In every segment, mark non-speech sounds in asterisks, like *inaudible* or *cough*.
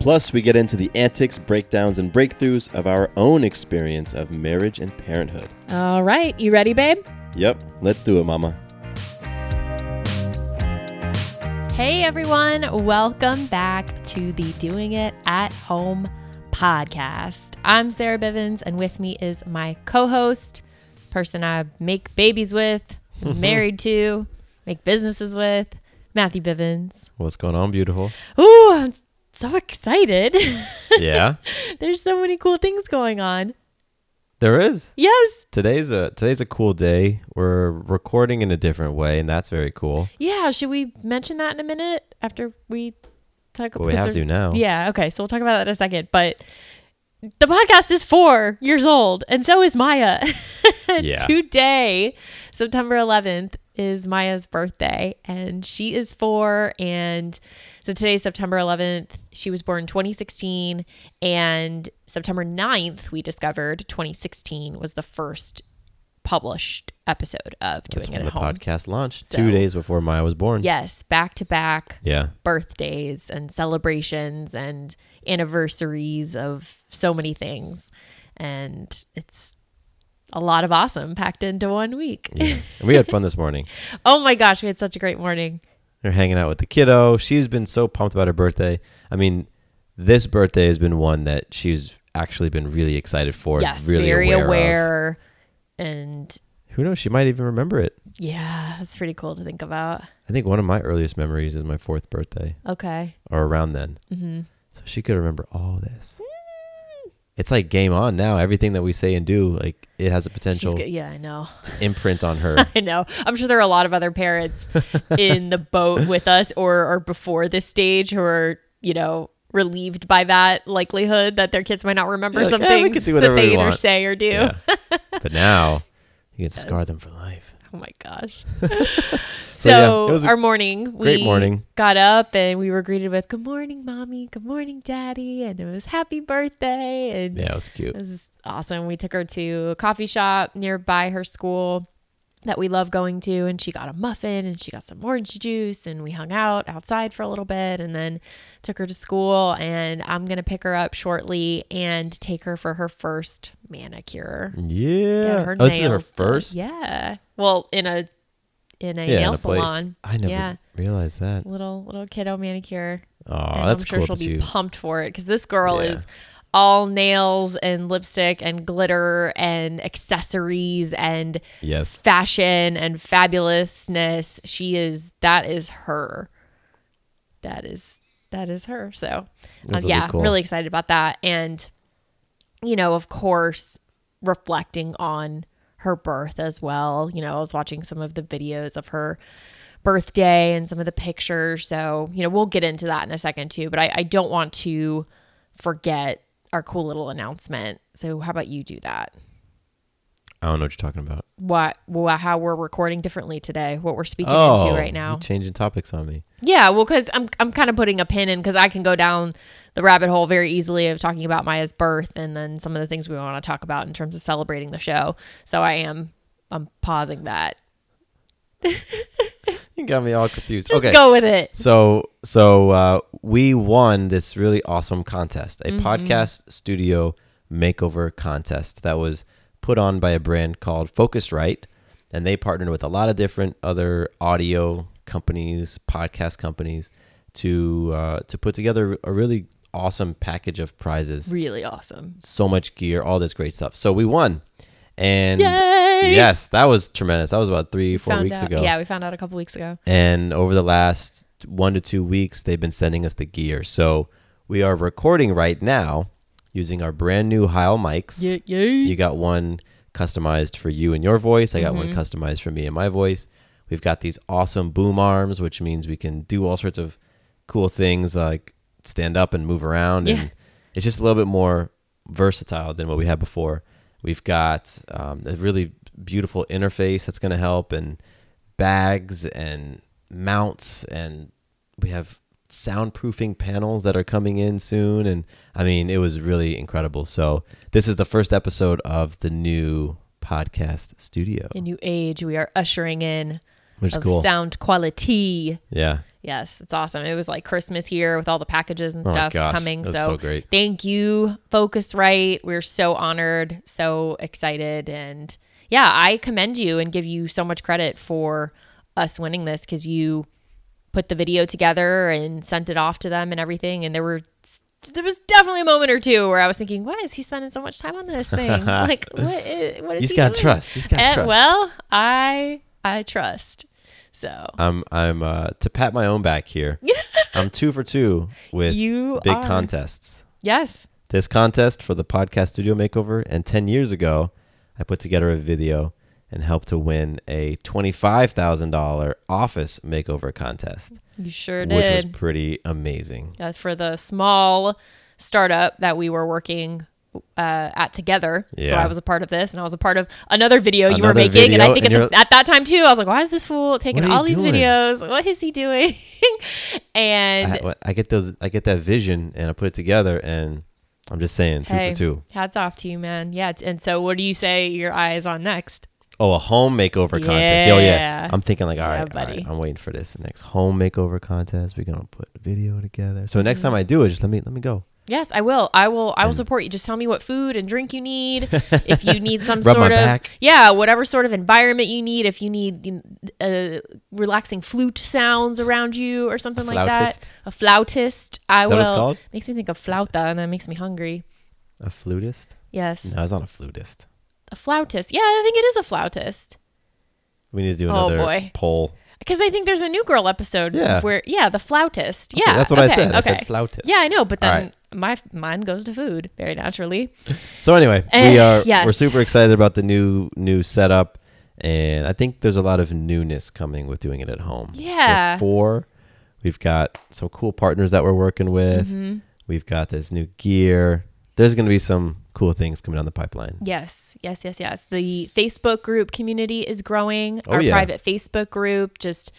Plus, we get into the antics, breakdowns, and breakthroughs of our own experience of marriage and parenthood. All right, you ready, babe? Yep, let's do it, Mama. Hey everyone, welcome back to the Doing It at Home podcast. I'm Sarah Bivens, and with me is my co host, person I make babies with, *laughs* married to, make businesses with, Matthew Bivens. What's going on, beautiful? Ooh, I'm so excited. *laughs* yeah, There's so many cool things going on. there is. Yes. Today's a today's a cool day. We're recording in a different way, and that's very cool. Yeah. Should we mention that in a minute after we talk Well, we have to now. Yeah, okay. So we'll talk about that in a second. But the podcast is four years old, and so is Maya. *laughs* Yeah. Today, September 11th, is Maya's birthday, and she is four. And so today's September 11th. She was born 2016, and September 9th, we discovered 2016 was the first published episode of Doing That's It at the Home. podcast launched So- two days before Maya was born. Yes, back to back Yeah. birthdays and celebrations and anniversaries of so many things. And it's a lot of awesome packed into one week. yeah. And *laughs* we had fun this morning. oh my gosh, we had such a great morning. We're hanging out with the kiddo. She's been so pumped about her birthday. I mean, this birthday has been one that she's actually been really excited for. yes, really very aware. of. aware. And Who knows? She might even remember it. yeah, that's pretty cool to think about. I think one of my earliest memories is my fourth birthday, Okay. or around then. hmm So she could remember all this. It's like game on now. Everything that we say and do, like it has a potential good. Yeah, I know. to imprint on her. *laughs* I know. I'm sure there are a lot of other parents *laughs* in the boat with us or or before this stage who are, you know, relieved by that likelihood that their kids might not remember Yeah, like, some "Eh, we can do that they either want." say or do. Yeah. but now *laughs* you can scar them for life. Oh my gosh. *laughs* So, so yeah, it was our morning, great we morning. got up and we were greeted with "Good morning, mommy. Good morning, daddy," and it was "Happy birthday." And Yeah, it was cute. It was awesome. We took her to a coffee shop nearby her school that we love going to, and she got a muffin and she got some orange juice, and we hung out outside for a little bit, and then took her to school. And I'm gonna pick her up shortly and take her for her first manicure. Yeah. Her oh, this is her nails done. first. Yeah. Well, in a in a Yeah, in nail a place. salon. I never Yeah. realized that. Little little kiddo manicure. Oh, that's I'm sure cool she'll be you. pumped for it because this girl Yeah. is all nails and lipstick and glitter and accessories and Yes. fashion and fabulousness. She is that is her. That is that is her. So um, This'll yeah, cool. really excited about that. And you know, of course, reflecting on her birth as well. You know, I was watching some of the videos of her birthday and some of the pictures. So, you know, we'll get into that in a second too. But I, I don't want to forget our cool little announcement. So, how about you do that? I don't know what you're talking about. What, wha how we're recording differently today, what we're speaking oh, into right now. changing topics on me. Yeah, well, because I'm I'm kind of putting a pin in because I can go down the rabbit hole very easily of talking about Maya's birth and then some of the things we want to talk about in terms of celebrating the show. So I am I'm pausing that. *laughs* You got me all confused. Just okay. go with it. So so uh, we won this really awesome contest, a Mm-hmm. podcast studio makeover contest that was put on by a brand called Focusrite, and they partnered with a lot of different other audio companies, podcast companies, to uh, to put together a really awesome package of prizes. Really awesome. So much gear, all this great stuff. So we won. And Yay! Yes, that was tremendous. That was about three, four weeks out- ago. Yeah, we found out a couple weeks ago. And over the last one to two weeks, they've been sending us the gear. So we are recording right now using our brand new Heil mics. Yeah, yeah. You got one customized for you and your voice. I got Mm-hmm. one customized for me and my voice. We've got these awesome boom arms, which means we can do all sorts of cool things like stand up and move around. Yeah. And it's just a little bit more versatile than what we had before. We've got um, a really beautiful interface that's going to help, and bags and mounts, and we have soundproofing panels that are coming in soon. And I mean, it was really incredible. So, this is the first episode of the new podcast studio, A new age we are ushering in which is of cool. sound quality. yeah. Yes, it's awesome. It was like Christmas here with all the packages and Oh stuff gosh, coming. that's So, so great. thank you, Focusrite. We're so honored, so excited, and yeah, I commend you and give you so much credit for us winning this because you put the video together and sent it off to them and everything. And there were there was definitely a moment or two where I was thinking, why is he spending so much time on this thing? *laughs* like, what is, what is You just he gotta doing? trust. You just gotta And, trust. Well, I I trust. So I'm I'm uh, to pat my own back here. *laughs* I'm two for two with You big are. contests. yes, This contest for the podcast studio makeover, and ten years ago, I put together a video and helped to win a twenty-five thousand dollar office makeover contest, you sure did, which was pretty amazing. uh, for the small startup that we were working uh, at together. So I was a part of this, and I was a part of another video you were Another making. and I video, think at, the, at that time too, I was like, "Why is this fool taking What are you all these doing? videos? What is he doing?" *laughs* and I, I get those, I get that vision, and I put it together, and I'm just saying, two hey, for two. hats off to you, man. Yeah. And so, what do you say your eye is on next? Oh, a home makeover contest. Oh yeah. Yeah. I'm thinking like, all right, Yeah, buddy. right, I'm waiting for this next home makeover contest. We're gonna put a video together. So Mm-hmm. next time I do it, just let me let me go. Yes, I will. I will. I will support you. Just tell me what food and drink you need. *laughs* if you need some sort of back. yeah, whatever sort of environment you need. If you need uh, relaxing flute sounds around you or something like that. A flautist. I Is that will. what it's called? Makes me think of flauta, and that makes me hungry. A flutist? Yes, No, it's not a flutist. a flautist. Yeah, I think it is a flautist. We need to do Oh, another boy. poll. Because I think there's a new girl episode Yeah. where yeah, the flautist. Okay, Yeah, that's what I okay, said. I Okay. said flautist. Yeah, I know, but then. My mine goes to food very naturally. So anyway, Eh, we are yes. we're super excited about the new new setup, and I think there's a lot of newness coming with doing it at home. Yeah. Before, we've got some cool partners that we're working with. Mm-hmm. We've got this new gear. There's going to be some cool things coming down the pipeline. Yes, yes, yes, yes. The Facebook group community is growing. Oh, Our yeah. private Facebook group just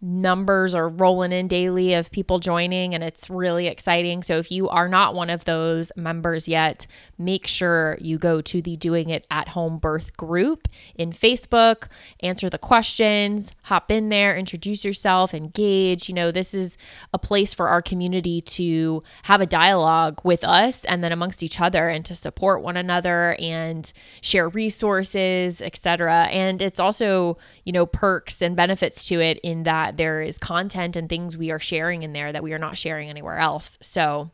numbers are rolling in daily of people joining and it's really exciting. So if you are not one of those members yet, make sure you go to the Doing It at Home Birth group in Facebook, answer the questions, hop in there, introduce yourself, engage. You know, this is a place for our community to have a dialogue with us and then amongst each other and to support one another and share resources, etc. And it's also, you know, perks and benefits to it in that there is content and things we are sharing in there that we are not sharing anywhere else. So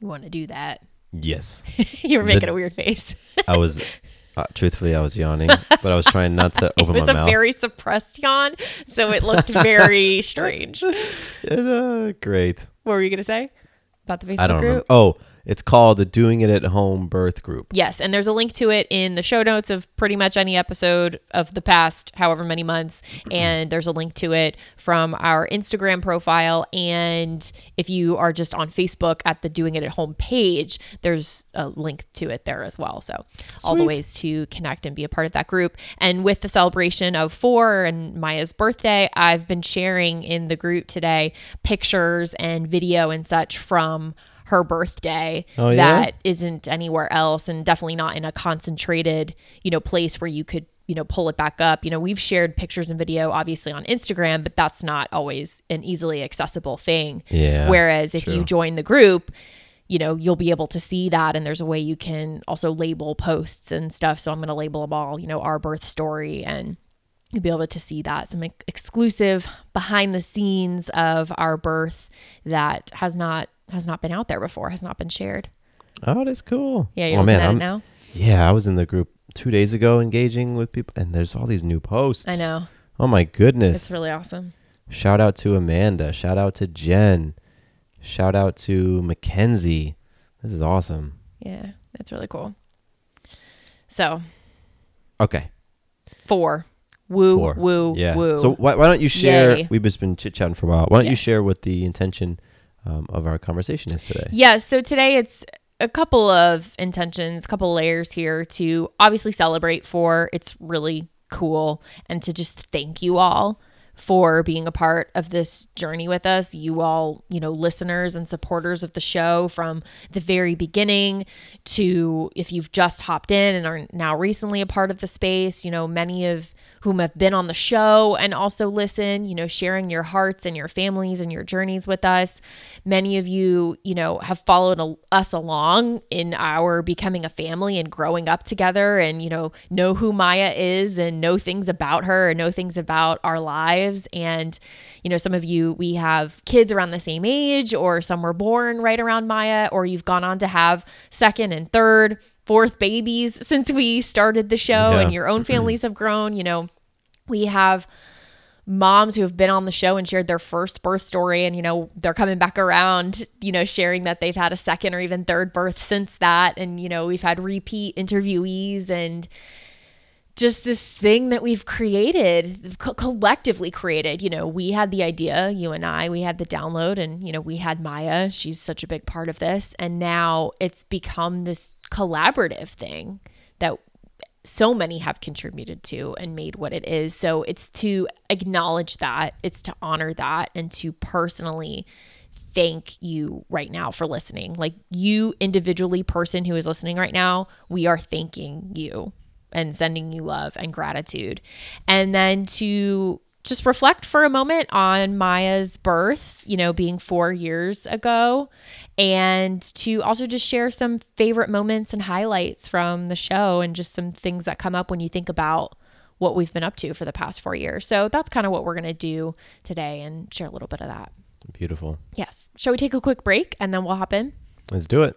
you want to do that. Yes, *laughs* you were making The- a weird face. I was. *laughs* Uh, truthfully, I was yawning, *laughs* but I was trying not to open my mouth. it was a very suppressed yawn, so it looked very strange. Uh, great. What were you going to say about the Facebook I don't group? remember. Oh, it's called the Doing It at Home Birth Group. Yes, and there's a link to it in the show notes of pretty much any episode of the past however many months. *clears throat* And there's a link to it from our Instagram profile. And if you are just on Facebook at the Doing It at Home page, there's a link to it there as well. So, all the ways to connect and be a part of that group. And with the celebration of four and Maya's birthday, I've been sharing in the group today pictures and video and such from her birthday Oh, yeah? that isn't anywhere else and definitely not in a concentrated, you know, place where you could, you know, pull it back up. You know, we've shared pictures and video obviously on Instagram, but that's not always an easily accessible thing. Yeah, Whereas if you join the group, you know, you'll be able to see that and there's a way you can also label posts and stuff. So I'm going to label them all, you know, our birth story and you'll be able to see that some ex- exclusive behind the scenes of our birth that has not has not been out there before, has not been shared. Oh, that's cool. Yeah, you're oh, looking man, at I'm- it now. Yeah, I was in the group two days ago engaging with people, and there's all these new posts. I know. Oh my goodness! It's really awesome. Shout out to Amanda. Shout out to Jen. Shout out to Mackenzie. This is awesome. Yeah, it's really cool. So Okay. four. Woo, Four. woo, yeah. woo. So why, why don't you share? Yay. We've just been chit chatting for a while. Why don't you share what the intention um, of our conversation is today? Yeah, so today it's a couple of intentions, a couple layers here to obviously celebrate for it's really cool and to just thank you all for being a part of this journey with us. You all, you know, listeners and supporters of the show from the very beginning to if you've just hopped in and are now recently a part of the space, you know, many of whom have been on the show and also listen, you know, sharing your hearts and your families and your journeys with us. Many of you, you know, have followed a- us along in our becoming a family and growing up together and, you know, know who Maya is and know things about her and know things about our lives. And, you know, some of you, we have kids around the same age, or some were born right around Maya, or you've gone on to have second and third fourth babies since we started the show Yeah. and your own families have grown. You know, we have moms who have been on the show and shared their first birth story and you know they're coming back around you know sharing that they've had a second or even third birth since that and you know we've had repeat interviewees and just this thing that we've created co- collectively created. You know we had the idea you and i we had the download and you know we had maya. She's such a big part of this. And now it's become this collaborative thing that so many have contributed to and made what it is. So it's to acknowledge that it's to honor that and to personally thank you right now for listening. Like you individually person who is listening right now we are thanking you and sending you love and gratitude. And then to just reflect for a moment on Maya's birth, you know, being four years ago, and to also just share some favorite moments and highlights from the show and just some things that come up when you think about what we've been up to for the past four years. So that's kind of what we're going to do today and share a little bit of that. Beautiful. Yes. Shall we take a quick break and then we'll hop in? Let's do it.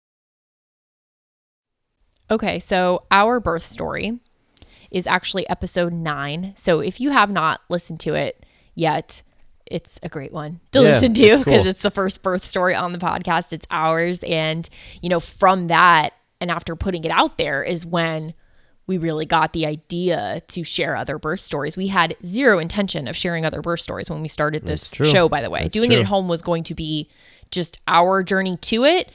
Okay, so our birth story is actually episode nine. So if you have not listened to it yet, it's a great one to Yeah, listen to it's because cool. it's the first birth story on the podcast. It's ours. And, you know, from that and after putting it out there is when we really got the idea to share other birth stories. We had zero intention of sharing other birth stories when we started this show, by the way. That's Doing it at home was going to be just our journey to it.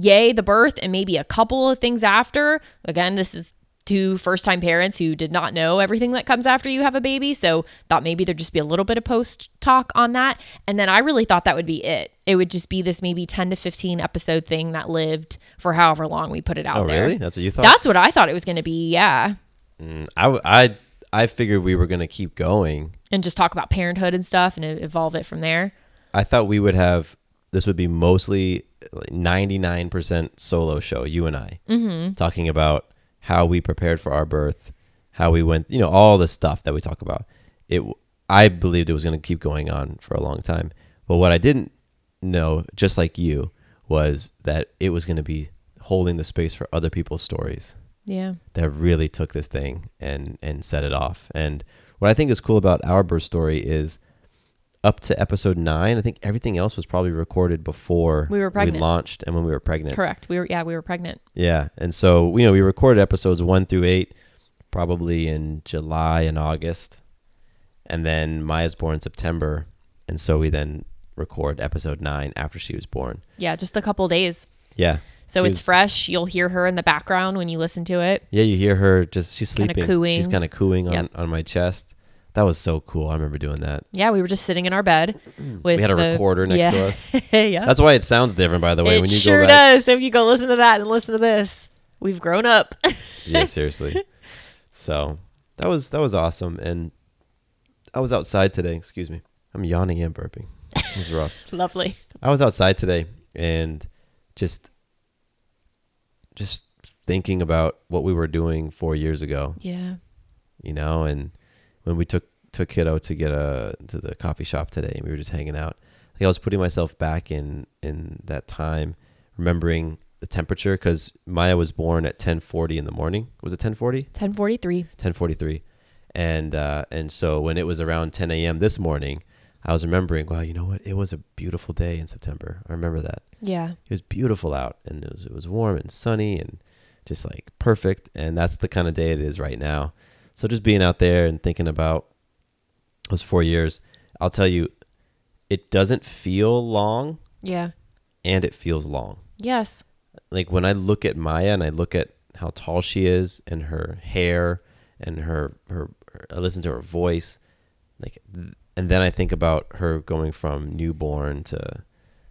Yay, the birth, and maybe a couple of things after. Again, this is two first time parents who did not know everything that comes after you have a baby. So thought maybe there'd just be a little bit of post talk on that. And then I really thought that would be it. It would just be this maybe 10 to 15 episode thing that lived for however long we put it out Oh, there. really? That's what you thought? That's what I thought it was going to be. Yeah. Mm, I I I figured we were going to keep going. And just talk about parenthood and stuff and evolve it from there. I thought we would have this would be mostly 99% solo show, you and I, mm-hmm. talking about how we prepared for our birth, how we went, you know, all the stuff that we talk about. It, I believed it was going to keep going on for a long time. But what I didn't know, just like you, was that it was going to be holding the space for other people's stories Yeah. that really took this thing and and set it off. And what I think is cool about our birth story is up to episode nine. I think everything else was probably recorded before We were pregnant. we launched and when we were pregnant. Correct. We were, yeah, we were pregnant. Yeah, and so you know we recorded episodes one through eight probably in July and August, and then Maya's born in September, and so we then record episode nine after she was born. Yeah. Just a couple days. Yeah. So it's was- fresh. You'll hear her in the background when you listen to it. Yeah, you hear her just she's Kinda sleeping. cooing. She's kind of cooing on, Yep. on my chest. That was so cool. I remember doing that. Yeah, we were just sitting in our bed mm. with we had a the- recorder next yeah. to us. *laughs* yeah. That's why it sounds different, by the way. it when you sure go back. does. So if you go listen to that and listen to this, we've grown up. *laughs* yeah, seriously. *laughs* So that was that was awesome, and I was outside today. Excuse me, I'm yawning and burping. It was rough. Lovely. I was outside today and just just thinking about what we were doing four years ago. Yeah. You know, and when we took took kiddo to get a to the coffee shop today, and we were just hanging out. I think I was putting myself back in in that time, remembering the temperature because Maya was born at 10:40 in the morning. Was it 10:40? 1043. 10:43, and uh, and so when it was around 10 a.m. this morning, I was remembering, wow, you know what? It was a beautiful day in September. I remember that Yeah. it was beautiful out, and it was it was warm and sunny and just like perfect. And that's the kind of day it is right now. So just being out there and thinking about those four years, I'll tell you, it doesn't feel long, Yeah. and it feels long Yes. like when I look at Maya and I look at how tall she is and her hair and her her, her I listen to her voice like and then I think about her going from newborn to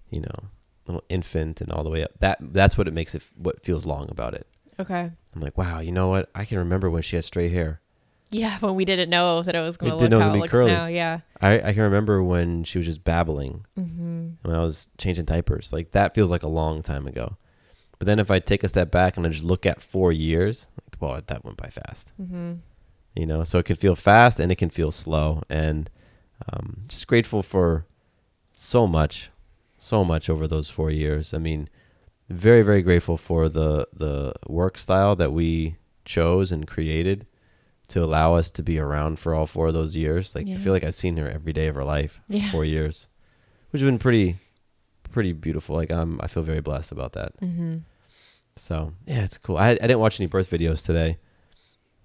you know little infant and all the way up that that's what it makes it what feels long about it Okay. I'm like wow you know what I can remember when she had straight hair Yeah, when we didn't know that it was going to look didn't know it how it be looks curly. now. Yeah. I, I can remember when she was just babbling Mm-hmm. when I was changing diapers. Like that feels like a long time ago. But then if I take a step back and I just look at four years, like, well, that went by fast. Mm-hmm. You know, so it can feel fast and it can feel slow. And um, just grateful for so much, so much over those four years. I mean, very, very grateful for the the work style that we chose and created to allow us to be around for all four of those years. Like I feel like I've seen her every day of her life. for Yeah. Four years, which has been pretty, pretty beautiful. Like I'm, I feel very blessed about that. Mm-hmm. So yeah, it's cool. I I didn't watch any birth videos today.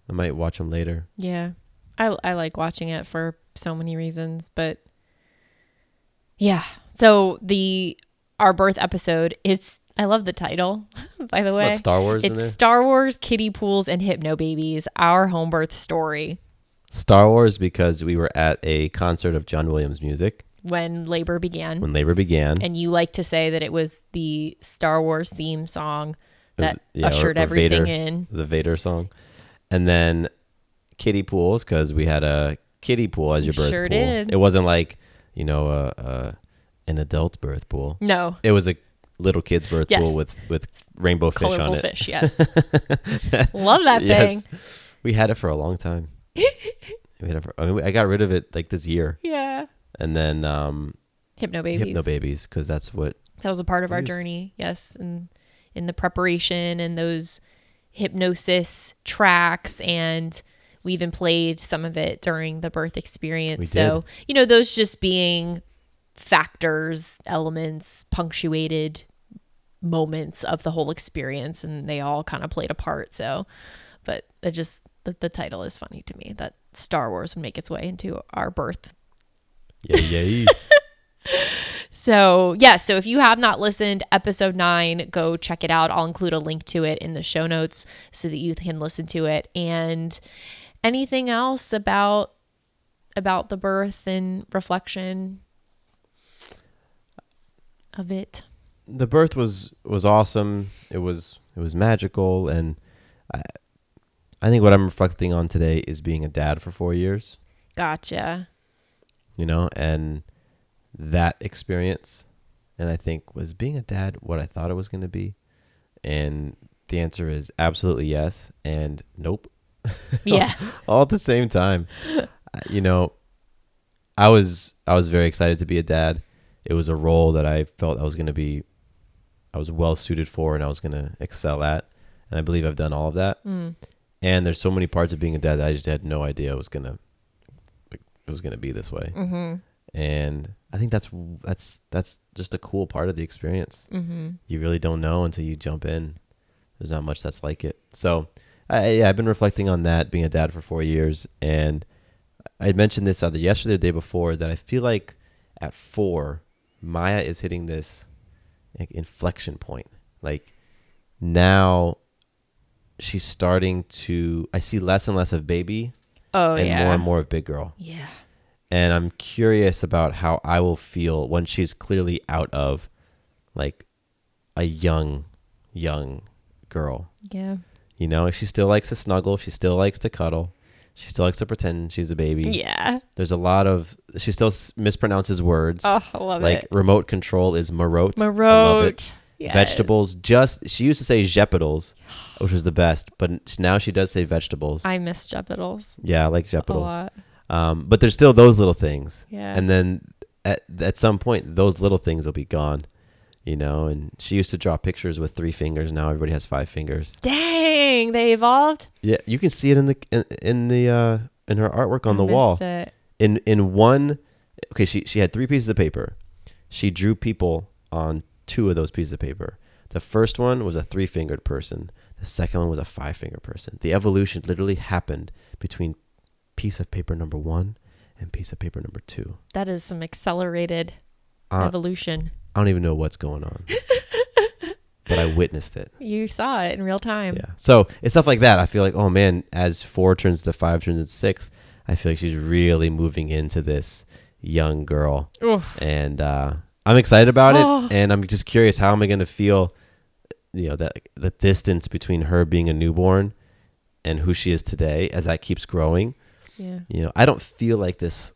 I might watch them later. Yeah. I I like watching it for so many reasons, but yeah. So the our birth episode is I love the title, *laughs* by the way. What, Star Wars it's? Star Wars, kiddie pools, and Hypnobabies, our home birth story Star Wars because we were at a concert of John Williams music when labor began. when labor began. and you like to say that it was the Star Wars theme song It was- that yeah, ushered or everything Vader, in. the Vader song, and then kiddie pools because we had a kiddie pool as your birth Sure pool. did. It wasn't like you know a, a an adult birth pool. No, It was a little kid's birth Yes. pool with with rainbow fish colorful on it. fish. *laughs* Yes, love that thing. We had it for a long time. *laughs* we had it for, I, mean, I got rid of it like this year, Yeah, and then um, Hypnobabies. hypno babies because that's what That was a part of our used. journey. Yes, and in the preparation and those hypnosis tracks and we even played some of it during the birth experience. We so, did. you know, those just being factors, elements, punctuated moments of the whole experience and they all kind of played a part. So, but it just the, the title is funny to me that Star Wars would make its way into our birth yeah yeah. *laughs* so, yeah, so if you have not listened, episode nine, go check it out. I'll include a link to it in the show notes so that you can listen to it. And anything else about about the birth and reflection of it? the birth was was awesome. It was it was magical, and I I think what I'm reflecting on today is being a dad for four years. Gotcha. You know, and that experience, and I think was being a dad what I thought it was going to be, and the answer is absolutely yes and nope. *laughs* Yeah. all at the same time. *laughs* You know, I was I was very excited to be a dad. It was a role that I felt I was going to be I was well suited for and I was going to excel at. And I believe I've done all of that. Mm. And there's so many parts of being a dad that I just had no idea it was going to it was going to be this way. Mm-hmm. And I think that's that's that's just a cool part of the experience. Mm-hmm. You really don't know until you jump in. There's not much that's like it. So, I, yeah, I've been reflecting on that, being a dad for four years, and I had mentioned this either yesterday or the day before that I feel like at four, Maya is hitting this like, inflection point. Like now, she's starting to. I see less and less of baby, Oh, and yeah. more and more of big girl. Yeah. And I'm curious about how I will feel when she's clearly out of like a young, young girl. Yeah. You know, she still likes to snuggle. She still likes to cuddle. She still likes to pretend she's a baby. Yeah. There's a lot of she still s- mispronounces words. Oh, I love like it. Like remote control is marote. I love it. Marote. Yes. Vegetables. Just she used to say jepidals, which was the best, but now she does say vegetables. I miss Jepidals yeah, I like a lot. Um, but there's still those little things. Yeah. And then at at some point, those little things will be gone. You know, and she used to draw pictures with three fingers. Now everybody has five fingers. Dang, they evolved Yeah, you can see it in the in, in the uh, in her artwork on I the wall. it. In in one, okay, she she had three pieces of paper. She drew people on two of those pieces of paper. The first one was a three fingered person. The second one was a five finger person. The evolution literally happened between piece of paper number one and piece of paper number two. That is some accelerated Uh, evolution. I don't even know what's going on, *laughs* but I witnessed it. You saw it in real time. Yeah. So it's stuff like that. I feel like, oh man, as four turns to five turns to six, I feel like she's really moving into this young girl, Oof. and uh, I'm excited about Oh. it. And I'm just curious, how am I going to feel? You know, that the distance between her being a newborn and who she is today, as that keeps growing. Yeah. You know, I don't feel like this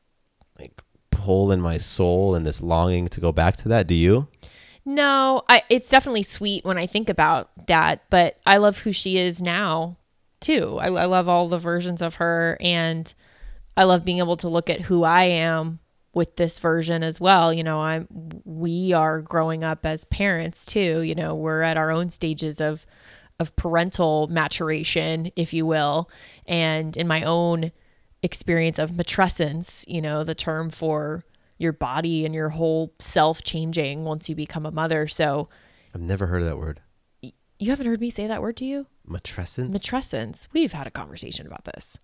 pull in my soul and this longing to go back to that. Do you? No, I it's definitely sweet when I think about that, but I love who she is now too. I, I love all the versions of her and I love being able to look at who I am with this version as well. You know, I'm we are growing up as parents too. You know, we're at our own stages of of parental maturation, if you will, and in my own experience of matrescence, you know, the term for your body and your whole self changing once you become a mother. So I've never heard of that word. you haven't heard me say that word to you? Matrescence. Matrescence. We've had a conversation about this.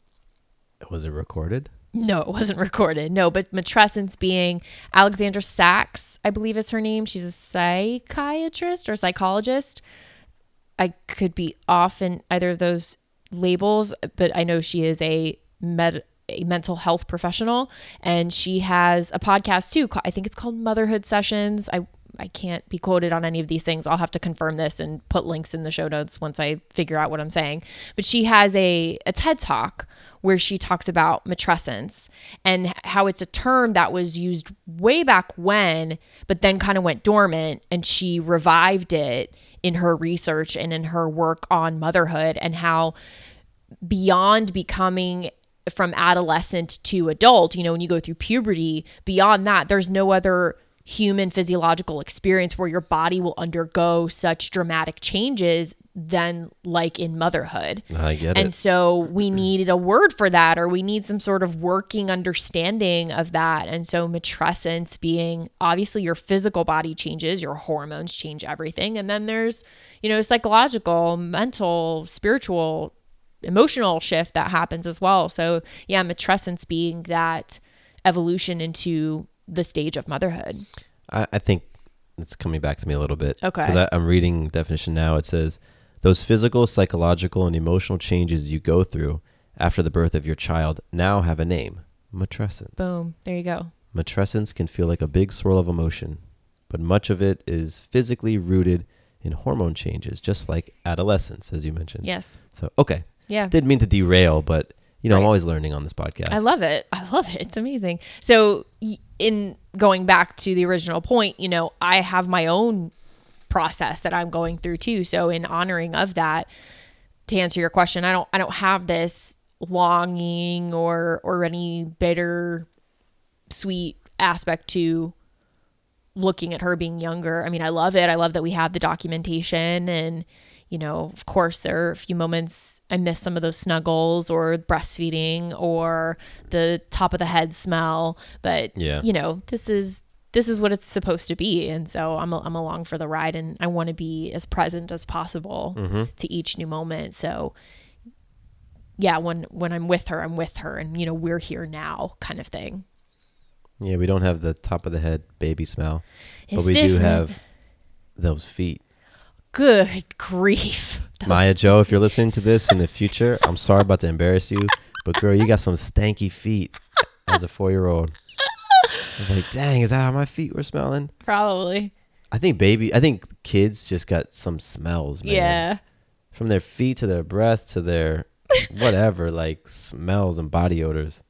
Was it recorded? No, it wasn't *laughs* recorded. No, but matrescence being Alexandra Sacks, I believe is her name. She's a psychiatrist or psychologist. I could be off in either of those labels, but I know she is a med a mental health professional and she has a podcast too. I think it's called Motherhood Sessions. I I can't be quoted on any of these things. I'll have to confirm this and put links in the show notes once I figure out what I'm saying. But she has a, a TED talk where she talks about matrescence and how it's a term that was used way back when, but then kind of went dormant. And she revived it in her research and in her work on motherhood and how beyond becoming from adolescent to adult, you know, when you go through puberty, beyond that, there's no other human physiological experience where your body will undergo such dramatic changes than like in motherhood. I get And it. so we *clears throat* needed a word for that, or we need some sort of working understanding of that. And so matrescence being obviously your physical body changes, your hormones change everything. And then there's, you know, psychological, mental, spiritual, emotional shift that happens as well. So yeah, matrescence being that evolution into the stage of motherhood. I, I think it's coming back to me a little bit. Okay. Because I'm reading definition now. It says those physical, psychological, and emotional changes you go through after the birth of your child now have a name: matrescence. Boom. There you go. Matrescence can feel like a big swirl of emotion, but much of it is physically rooted in hormone changes, just like adolescence, as you mentioned. Yes. So okay, Yeah. didn't mean to derail, but you know I'm always learning on this podcast. I love it. I love it. It's amazing. So, in going back to the original point, you know, I have my own process that I'm going through too. So, in honoring of that, to answer your question, I don't I don't have this longing or or any bitter sweet aspect to looking at her being younger. I mean, I love it. I love that we have the documentation and you know, of course there are a few moments I miss some of those snuggles or breastfeeding or the top of the head smell, but Yeah. you know, this is this is what it's supposed to be and so I'm I'm along for the ride and I want to be as present as possible mm-hmm. to each new moment. So yeah, when when I'm with her, I'm with her and you know, we're here now kind of thing. Yeah, we don't have the top of the head baby smell, It's but we do have those feet. Good grief. *laughs* Maya Joe, if you're listening to this in the future, I'm sorry about to embarrass you, But girl, you got some stanky feet as a four year old. I was like, dang, is that how my feet were smelling? Probably. I think baby, I think kids just got some smells, man. Yeah. From their feet to their breath to their whatever, like smells and body odors.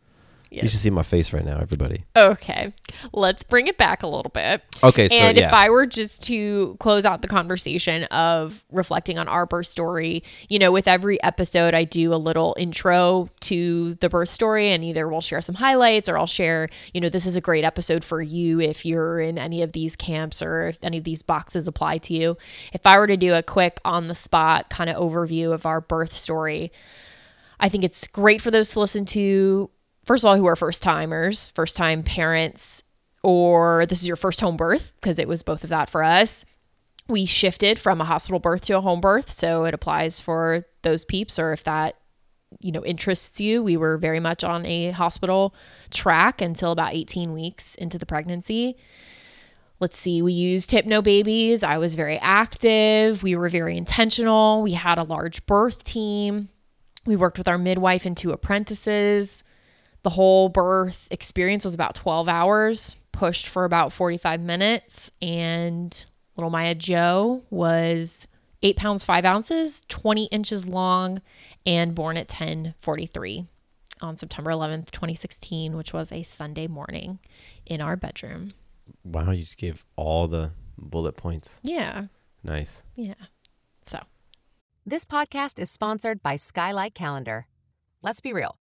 You should see my face right now, everybody. Okay, let's bring it back a little bit. Okay, so and yeah. if I were just to close out the conversation of reflecting on our birth story, you know, with every episode, I do a little intro to the birth story, and either we'll share some highlights or I'll share, you know, this is a great episode for you if you're in any of these camps or if any of these boxes apply to you. If I were to do a quick on the spot kind of overview of our birth story, I think it's great for those to listen to. First of all, who are first timers, first time parents, or this is your first home birth, because it was both of that for us. We shifted from a hospital birth to a home birth. So it applies for those peeps, or if that, you know, interests you. We were very much on a hospital track until about 18 weeks into the pregnancy. Let's see, we used Hypnobabies. I was very active. We were very intentional. We had a large birth team. We worked with our midwife and two apprentices. The whole birth experience was about 12 hours, pushed for about 45 minutes. And little Maya Joe was eight pounds, five ounces, 20 inches long, and born at 1043 on September 11th, 2016, which was a Sunday morning in our bedroom. wow, you just gave all the bullet points. Yeah. Nice. Yeah. So, This podcast is sponsored by Skylight Calendar. Let's be real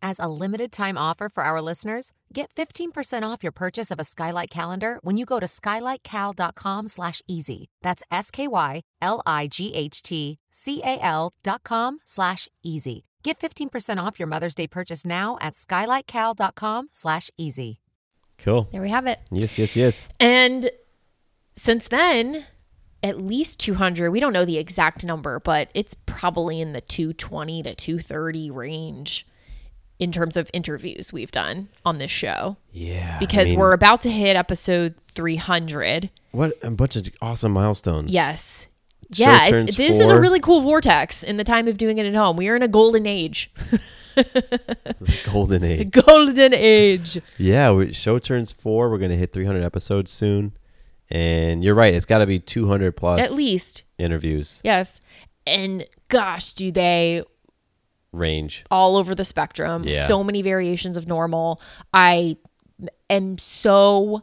As a limited time offer for our listeners, get 15% off your purchase of a Skylight calendar when you go to skylightcal.com slash easy. That's S-K-Y-L-I-G-H-T-C-A-L dot com slash easy. Get 15% off your Mother's Day purchase now at skylightcal.com slash easy. Cool. there we have it. Yes, yes, yes. And since then, at least 200, we don't know the exact number, but it's probably in the 220 to 230 range in terms of interviews we've done on this show Yeah. I because mean, we're about to hit episode 300. what a bunch of awesome milestones. Yes. Show Yeah, this is a really cool vortex in the time of doing it at home. We are in a golden age. *laughs* Golden *laughs* age. golden age. Yeah, we, show turns four. We're gonna hit 300 episodes soon, and you're right. It's got to be 200 plus At least. interviews Yes. And gosh, do they range. all over the spectrum. Yeah. So many variations of normal. I am so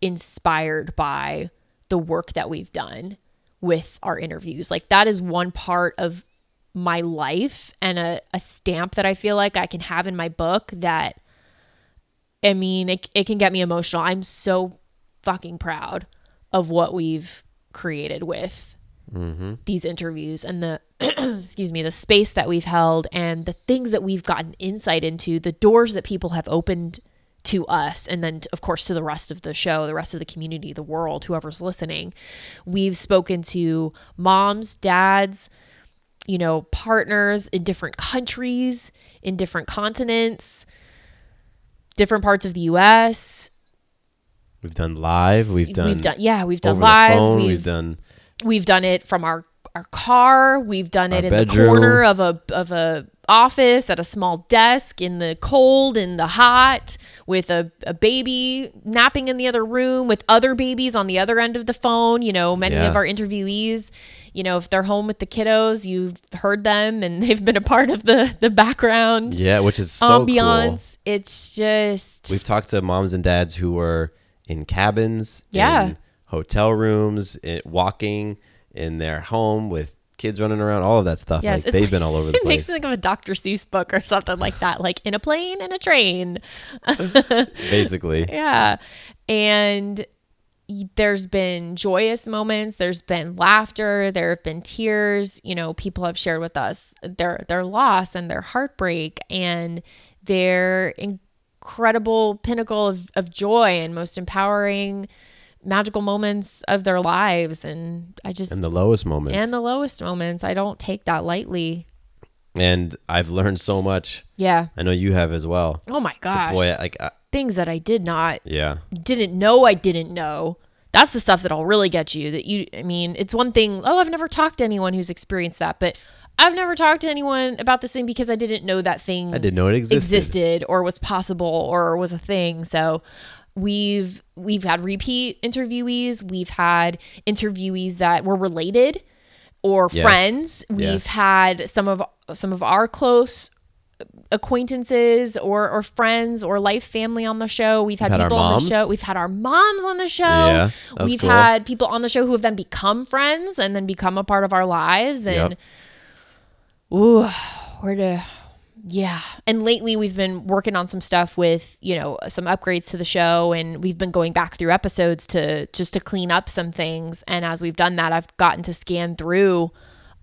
inspired by the work that we've done with our interviews. Like that is one part of my life and a, a stamp that I feel like I can have in my book that I mean it, it can get me emotional. I'm so fucking proud of what we've created with mm-hmm. these interviews and the *clears throat* excuse me the space that we've held and the things that we've gotten insight into the doors that people have opened to us and then of course to the rest of the show the rest of the community the world whoever's listening we've spoken to moms dads you know partners in different countries in different continents different parts of the US We've done live. We've done. we've done yeah we've done live phone, we've, we've done. we've done it from our our car we've done it Our in bedroom. the corner of a of a office at a small desk in the cold in the hot with a, a baby napping in the other room with other babies on the other end of the phone you know many Yeah. of our interviewees you know if they're home with the kiddos you've heard them and *laughs* they've been a part of the the background Yeah, which is so cool. it's just We've talked to moms and dads who were in cabins, Yeah. in hotel rooms, in, walking in their home with kids running around, all of that stuff. Yes, like, they've been all over the place. *laughs* it makes me think of a Dr. Seuss book or something like that, like in a plane and a train. *laughs* basically. Yeah. And there's been joyous moments, there's been laughter, there have been tears. You know, people have shared with us their their loss and their heartbreak and their incredible pinnacle of, of joy and most empowering magical moments of their lives. And I just And the lowest moments. and the lowest moments. I don't take that lightly. and I've learned so much. Yeah. I know you have as well. Oh my gosh. Boy, like I, Things that I did not yeah. didn't know I didn't know. That's the stuff that'll really get you. That you, I mean, it's one thing. Oh, I've never talked to anyone who's experienced that, but I've never talked to anyone about this thing because I didn't know that thing. I didn't know it existed. existed or was possible or was a thing. So we've we've had repeat interviewees. We've had interviewees that were related or Yes. friends. We've Yes. had some of some of our close acquaintances or or friends or life family on the show. We've had, had people on the show. We've had our moms on the show. Yeah, We've cool. had people on the show who have then become friends and then become a part of our lives and Yep. ooh, where to yeah. And lately we've been working on some stuff with, you know, some upgrades to the show and we've been going back through episodes to just to clean up some things. And as we've done that, I've gotten to scan through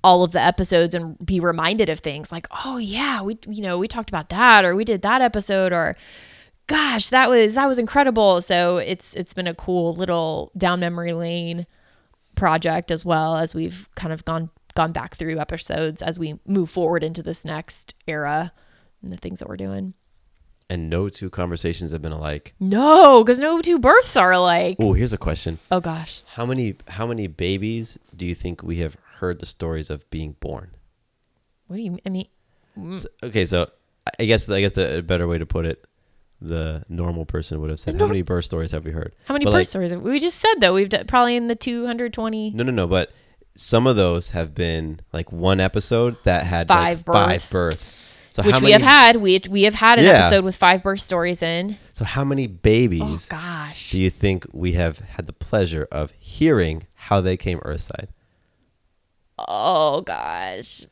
all of the episodes and be reminded of things like, "Oh yeah, we you know, we talked about that or we did that episode or gosh, that was that was incredible." So it's it's been a cool little down memory lane project as well as we've kind of gone gone back through episodes as we move forward into this next era and the things that we're doing. And no two conversations have been alike. No, because no two births are alike. Oh, here's a question. Oh gosh. How many how many babies do you think we have heard the stories of being born? What do you I mean mm. S- okay, so I guess I guess the a better way to put it, the normal person would have said, "How many birth stories have we heard?" how many But, birth like, stories? have- We just said though we've done probably in the 220 No, no, no. But some of those have been like one episode that had Five like five births. births. So which how we have had. We we have had an Yeah. episode with five birth stories in. So how many babies Oh gosh. do you think we have had the pleasure of hearing how they came Earthside? Oh gosh.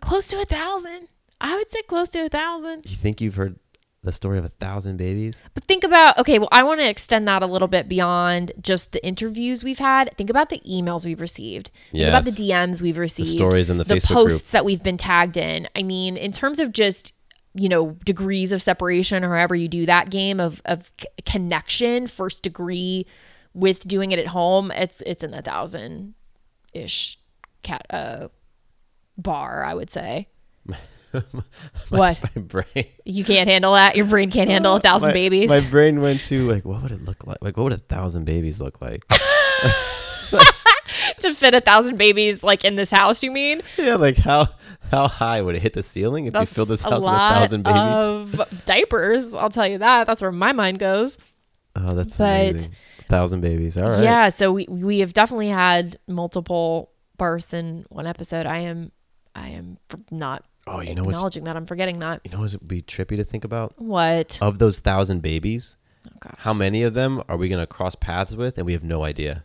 Close to a thousand. I would say close to a thousand. You think you've heard the story of a thousand babies? But think about okay, well, I want to extend that a little bit beyond just the interviews we've had. Think about the emails we've received. Think about the DMs we've received. stories in the Facebook group. posts that we've been tagged in. I mean, in terms of just you know degrees of separation or however you do that game of of c- connection, first degree with doing it at home, it's it's in the thousand ish cat uh bar, I would say. *laughs* *laughs* what? My brain. You can't handle that? Your brain can't handle a thousand my, babies? My brain went to like, what would it look like? Like, what would a thousand babies look like? *laughs* *laughs* to fit a thousand babies like in this house you mean yeah, like how how high would it hit the ceiling if you fill this house with a thousand babies? of diapers i'll tell you that that's where my mind goes oh, that's but- amazing. A thousand babies. All right. yeah so we we have definitely had multiple births in one episode i am i am not Oh, you know acknowledging that i'm forgetting that you know what would be trippy to think about? what Of those thousand babies, oh gosh how many of them are we gonna cross paths with, and we have no idea?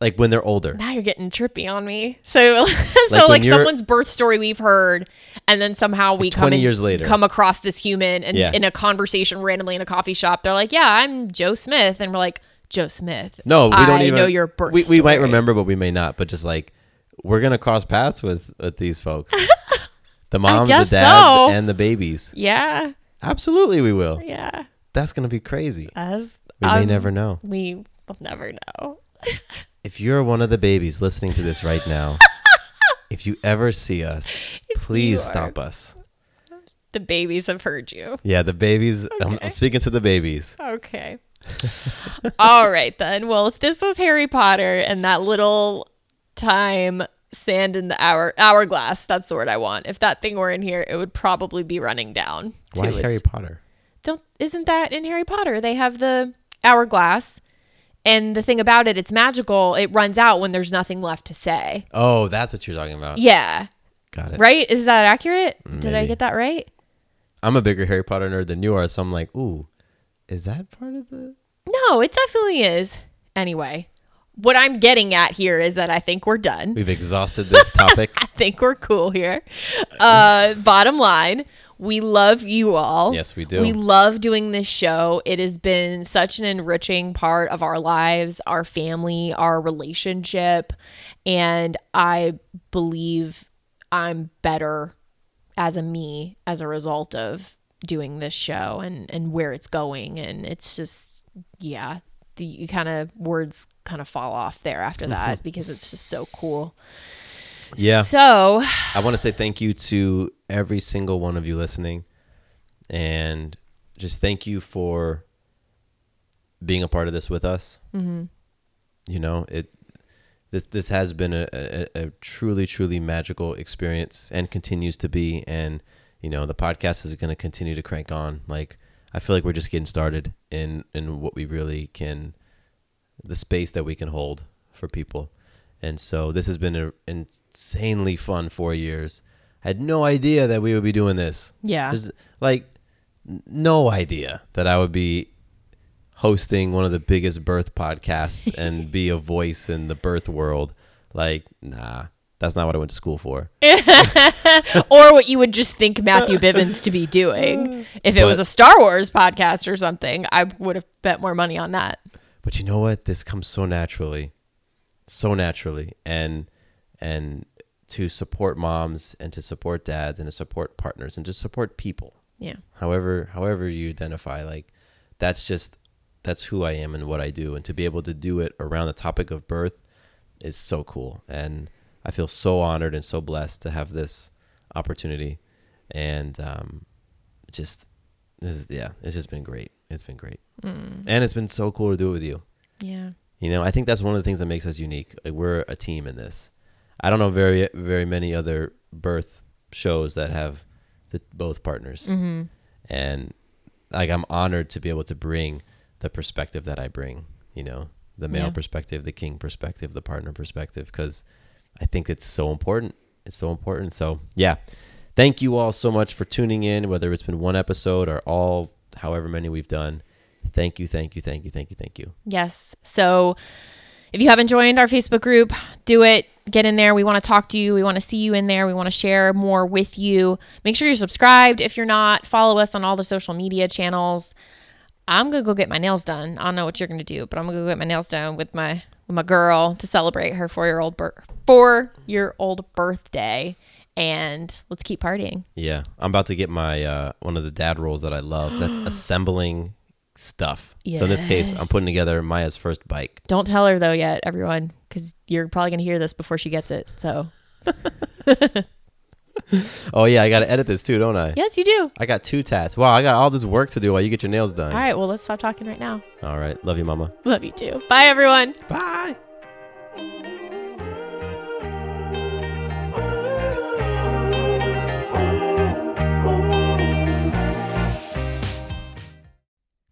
Like when they're older. now you're getting trippy on me. So, *laughs* so when like, someone's birth story we've heard, and then somehow we come 20 in- years later. come across this human, and Yeah. in a conversation randomly in a coffee shop, they're like, "Yeah, I'm Joe Smith," and we're like, "Joe Smith." No, we don't I even know your birth. We, we might remember, but we may not. But just like we're gonna cross paths with with these folks, *laughs* the moms, the dads, so. and the babies. Yeah, Absolutely, we will. yeah. That's gonna be crazy. As We may um, never know. We will never know. *laughs* If you're one of the babies listening to this right now, *laughs* if you ever see us, please are- stop us. The babies have heard you. Yeah, the babies. I'm, I'm speaking to the babies. Okay. All right then. Well, if this was Harry Potter and that little time sand in the hour hourglass, that's the word I want. If that thing were in here, it would probably be running down. Why Harry Potter? Don't isn't that in Harry Potter? They have the hourglass. And the thing about it, it's magical. It runs out when there's nothing left to say. Oh, that's what you're talking about. Yeah. Got it. Right? Is that accurate? Did I get that right? I'm a bigger Harry Potter nerd than you are, so I'm like, ooh, is that part of the? No, it definitely is. Anyway, what I'm getting at here is that I think we're done. We've exhausted this *laughs* topic. I think we're cool here. Uh, bottom line, We love you all. Yes, we do. We love doing this show. It has been such an enriching part of our lives, our family, our relationship. And I believe I'm better as a me as a result of doing this show and, and where it's going. And it's just, yeah, the kind of words kind of fall off there after that because it's just so cool. Yeah. So I want to say thank you to every single one of you listening, and just thank you for being a part of this with us. Mm-hmm. You know, it this this has been a, a, a truly truly magical experience and continues to be, and you know the podcast is going to continue to crank on. Like I feel like we're just getting started in in what we really can, the space that we can hold for people. And so this has been an insanely fun four years. I had no idea that we would be doing this. Yeah. There's, like, no idea that I would be hosting one of the biggest birth podcasts *laughs* and be a voice in the birth world. Like, nah, that's not what I went to school for. *laughs* or what you would just think Matthew Bivens to be doing. *laughs* If it was a Star Wars podcast or something, I would have bet more money on that. But you know what? This comes so naturally, so naturally, and and to support moms and to support dads and to support partners and to support people. Yeah. however however you identify like that's just that's who i am and what i do and to be able to do it around the topic of birth is so cool and i feel so honored and so blessed to have this opportunity and um just this is yeah it's just been great it's been great and it's been so cool to do it with you Yeah. you know, I think that's one of the things that makes us unique. Like we're a team in this. I don't know very very many other birth shows that have the both partners. Mm-hmm. And like I'm honored to be able to bring the perspective that I bring. You know, the male Yeah. perspective, the king perspective, the partner perspective, because I think it's so important. It's so important. So yeah, thank you all so much for tuning in. Whether it's been one episode or all, however many we've done. Thank you, thank you, thank you, thank you, thank you. Yes. So if you haven't joined our Facebook group, do it. Get in there. We want to talk to you. We want to see you in there. We want to share more with you. Make sure you're subscribed if you're not. Follow us on all the social media channels. I'm gonna go get my nails done. I don't know what you're gonna do, but I'm gonna go get my nails done with my with my girl to celebrate her four year old bir- four year old birthday. And let's keep partying. Yeah, I'm about to get my uh, one of the dad roles that I love. That's *gasps* assembling stuff. Yes. So in this case, I'm putting together Maya's first bike. Don't tell her though yet, everyone, because you're probably gonna hear this before she gets it. So *laughs* Oh yeah, I got to edit this too, don't I? yes, you do. I got two tasks. Wow, I got all this work to do while you get your nails done. All right. Well, let's stop talking right now. All right. Love you, mama. Love you too. Bye, everyone. Bye.